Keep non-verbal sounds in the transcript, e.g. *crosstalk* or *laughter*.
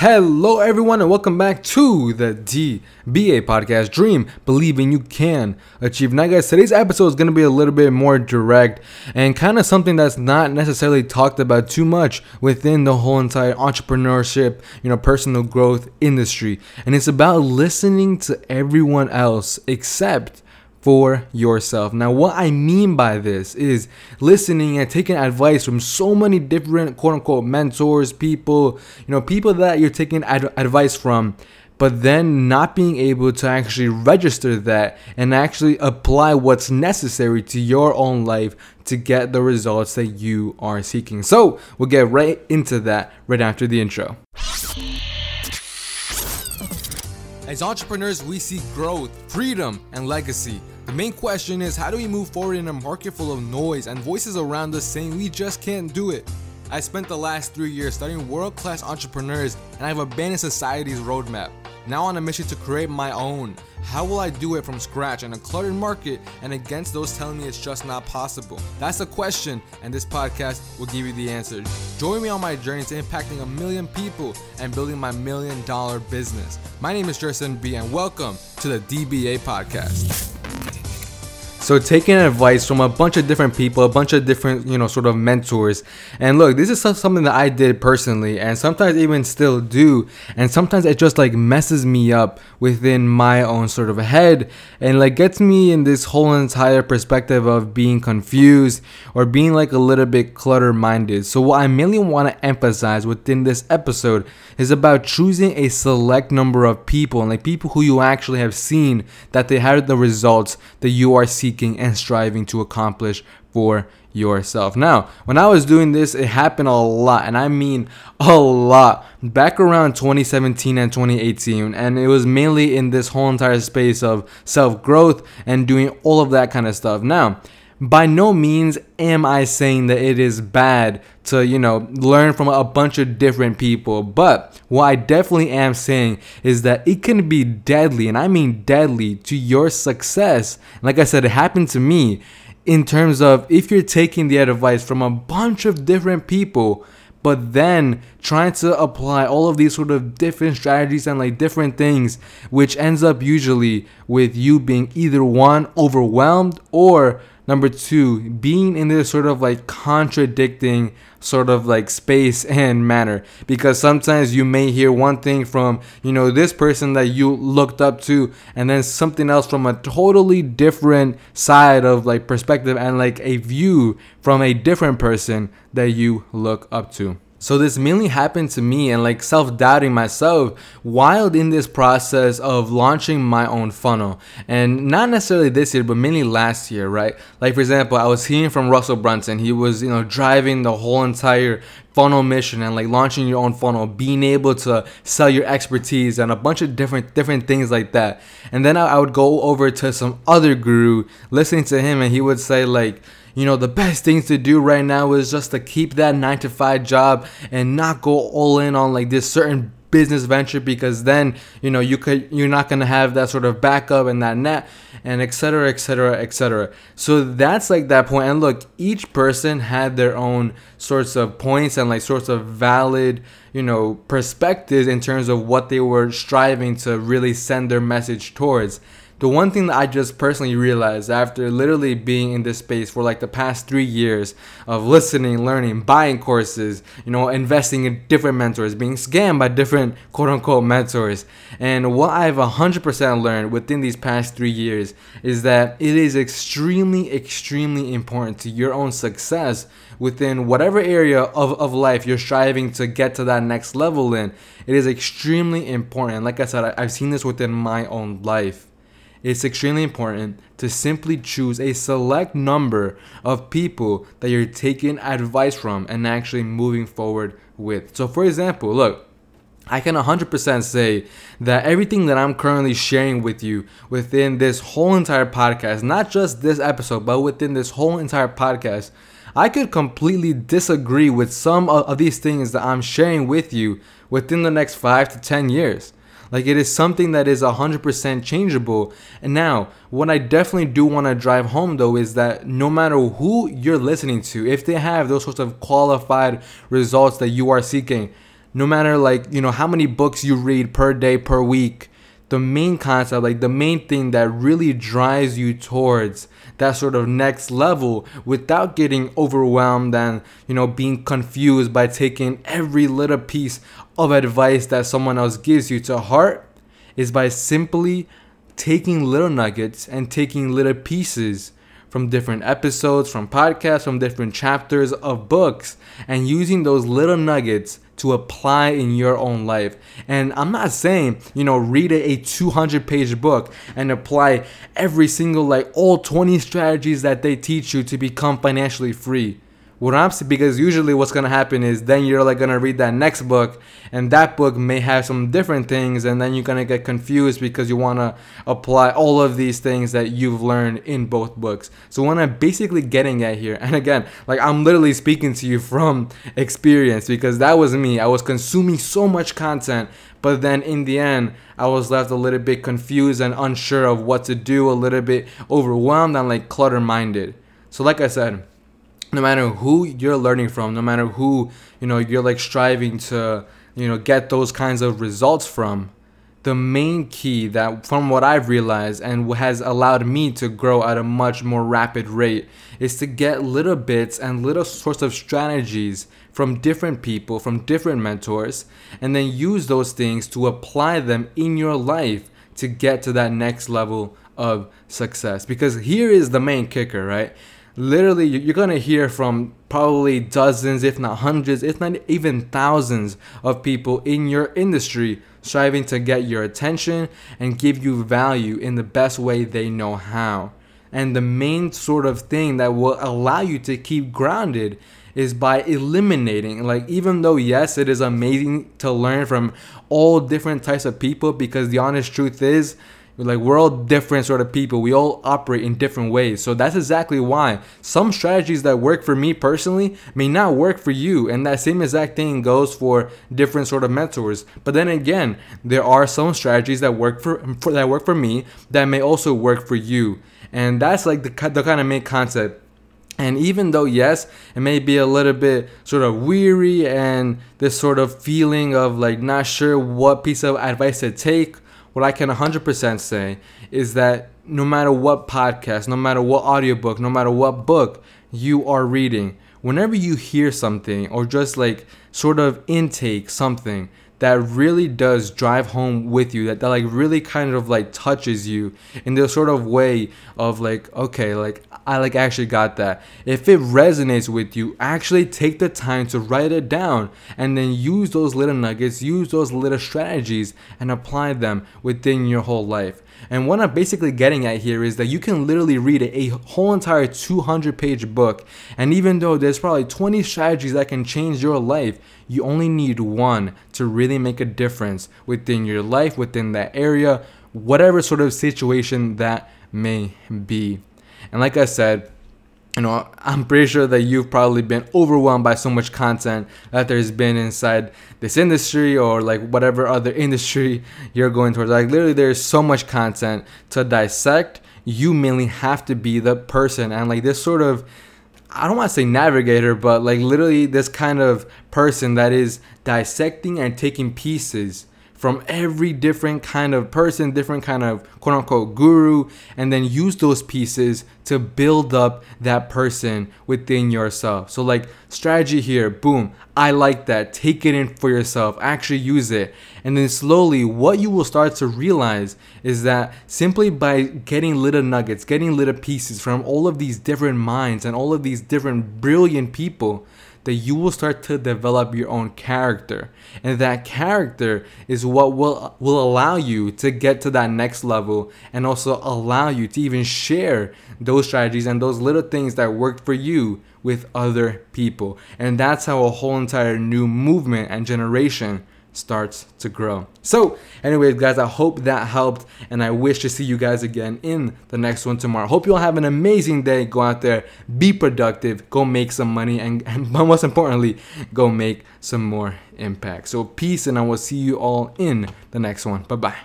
Hello, everyone, and welcome back to the DBA podcast. Dream, believing you can achieve. Now, guys, today's episode is going to be a little bit more direct and kind of something that's not necessarily talked about too much within the whole entire entrepreneurship, you know, personal growth industry. And it's about listening to everyone else except for yourself. Now, what I mean by this is listening and taking advice from so many different quote unquote mentors, people, you know, people that you're taking ad- advice from, but then not being able to actually register that and actually apply what's necessary to your own life to get the results that you are seeking. So, we'll get right into that right after the intro. As entrepreneurs, we seek growth, freedom, and legacy. The main question is how do we move forward in a market full of noise and voices around us saying we just can't do it? I spent the last three years studying world class entrepreneurs and I've abandoned society's roadmap. Now on a mission to create my own. How will I do it from scratch in a cluttered market and against those telling me it's just not possible? That's the question, and this podcast will give you the answer. Join me on my journey to impacting a million people and building my million dollar business. My name is Jerson B, and welcome to the DBA podcast. So taking advice from a bunch of different people, a bunch of different, you know, sort of mentors. And look, this is something that I did personally and sometimes even still do. And sometimes it just like messes me up within my own sort of head and like gets me in this whole entire perspective of being confused or being like a little bit clutter minded. So what I mainly want to emphasize within this episode is about choosing a select number of people and like people who you actually have seen that they had the results that you are seeking and striving to accomplish for yourself. Now, when I was doing this, it happened a lot, and I mean a lot. Back around 2017 and 2018, and it was mainly in this whole entire space of self growth and doing all of that kind of stuff. Now, by no means am I saying that it is bad to, you know, learn from a bunch of different people. But what I definitely am saying is that it can be deadly, and I mean deadly, to your success. Like I said, it happened to me in terms of if you're taking the advice from a bunch of different people but then trying to apply all of these sort of different strategies and like different things which ends up usually with you being either one overwhelmed or Number two, being in this sort of like contradicting sort of like space *laughs* and manner. Because sometimes you may hear one thing from, you know, this person that you looked up to, and then something else from a totally different side of like perspective and like a view from a different person that you look up to. So this mainly happened to me and like self-doubting myself while in this process of launching my own funnel. And not necessarily this year, but mainly last year, right? Like for example, I was hearing from Russell Brunson. He was, you know, driving the whole entire funnel mission and like launching your own funnel, being able to sell your expertise and a bunch of different different things like that. And then I, I would go over to some other guru, listening to him, and he would say like you know, the best things to do right now is just to keep that nine to five job and not go all in on like this certain business venture because then you know you could you're not to have that sort of backup and that net and etc etc etc so that's like that point. And look each person had their own sorts of points and like sorts of valid you know perspectives in terms of what they were striving to really send their message towards the one thing that I just personally realized after literally being in this space for like the past three years of listening, learning, buying courses, you know, investing in different mentors, being scammed by different quote unquote mentors. And what I've 100% learned within these past three years is that it is extremely, extremely important to your own success within whatever area of, of life you're striving to get to that next level in. It is extremely important. Like I said, I, I've seen this within my own life it's extremely important to simply choose a select number of people that you're taking advice from and actually moving forward with. So, for example, look, I can 100% say that everything that I'm currently sharing with you within this whole entire podcast, not just this episode, but within this whole entire podcast, I could completely disagree with some of these things that I'm sharing with you within the next five to 10 years. Like it is something that is 100% changeable. And now, what I definitely do want to drive home though is that no matter who you're listening to, if they have those sorts of qualified results that you are seeking, no matter like, you know, how many books you read per day, per week, the main concept, like the main thing that really drives you towards that sort of next level without getting overwhelmed and, you know, being confused by taking every little piece of advice that someone else gives you to heart is by simply taking little nuggets and taking little pieces from different episodes, from podcasts, from different chapters of books, and using those little nuggets to apply in your own life. And I'm not saying, you know, read a 200 page book and apply every single, like, all 20 strategies that they teach you to become financially free I'm because usually what's gonna happen is then you're like gonna read that next book and that book may have some different things and then you're gonna get confused because you wanna apply all of these things that you've learned in both books. So what I'm basically getting at here, *laughs* and again, like I'm literally speaking to you from experience because that was me. I was consuming so much content, but then in the end, I was left a little bit confused and unsure of what to do, a little bit overwhelmed and like clutter minded. So like I said no matter who you're learning from, no matter who, you know, you're like striving to, you know, get those kinds of results from, the main key that from what I've realized and has allowed me to grow at a much more rapid rate is to get little bits and little sorts of strategies from different people, from different mentors, and then use those things to apply them in your life to get to that next level of success. Because here is the main kicker, right? Literally you're gonna hear from probably dozens if not hundreds if not even thousands of people in your industry striving to get your attention and give you value in the best way they know how. And the main sort of thing that will allow you to keep grounded is by eliminating like even though yes it is amazing to learn from all different types of people because the honest truth is like we're all different sort of people. We all operate in different ways. So that's exactly why some strategies that work for me personally may not work for you. And that same exact thing goes for different sort of mentors. But then again, there are some strategies that work for, for that work for me that may also work for you. And that's like the, the kind of main concept. And even though, yes, it may be a little bit sort of weary and this sort of feeling of like not sure what piece of advice to take what I can 100% say is that no matter what podcast, no matter what audiobook, no matter what book you are reading, whenever you hear something or just like sort of intake something that really does drive home with you that, that like really kind of like touches you in this sort of way of like okay like i like actually got that if it resonates with you actually take the time to write it down and then use those little nuggets use those little strategies and apply them within your whole life and what I'm basically getting at here is that you can literally read a whole entire 200 page book. And even though there's probably 20 strategies that can change your life, you only need one to really make a difference within your life, within that area, whatever sort of situation that may be. And like I said, you know, I'm pretty sure that you've probably been overwhelmed by so much content that there's been inside this industry or like whatever other *laughs* industry you're going towards. Like, literally, there's so much content to dissect. You mainly have to be the person and like this sort of, I don't want to say navigator, but like literally this kind of person that is dissecting and taking pieces from every different kind of person, different kind of quote unquote guru, and then use those pieces to build up that person within yourself. So, like, strategy here, boom, I like that. Take it in for yourself, actually use it. And then slowly, what you will start to realize is that simply by getting little nuggets, getting little pieces from all of these different minds and all of these different brilliant people, that you will start to develop your own character. And that character is what will will allow you to get to that next level and also allow you to even share those strategies and those little things that worked for you with other people. And that's how a whole entire new movement and generation starts to grow. So, anyways, guys, I hope that helped, and I wish to see you guys again in the next one tomorrow. Hope you all have an amazing day. Go out there, be productive, go make some money, and, and *laughs* most importantly, go make some more impact. So, peace, and I will see you all in the next one. Bye bye.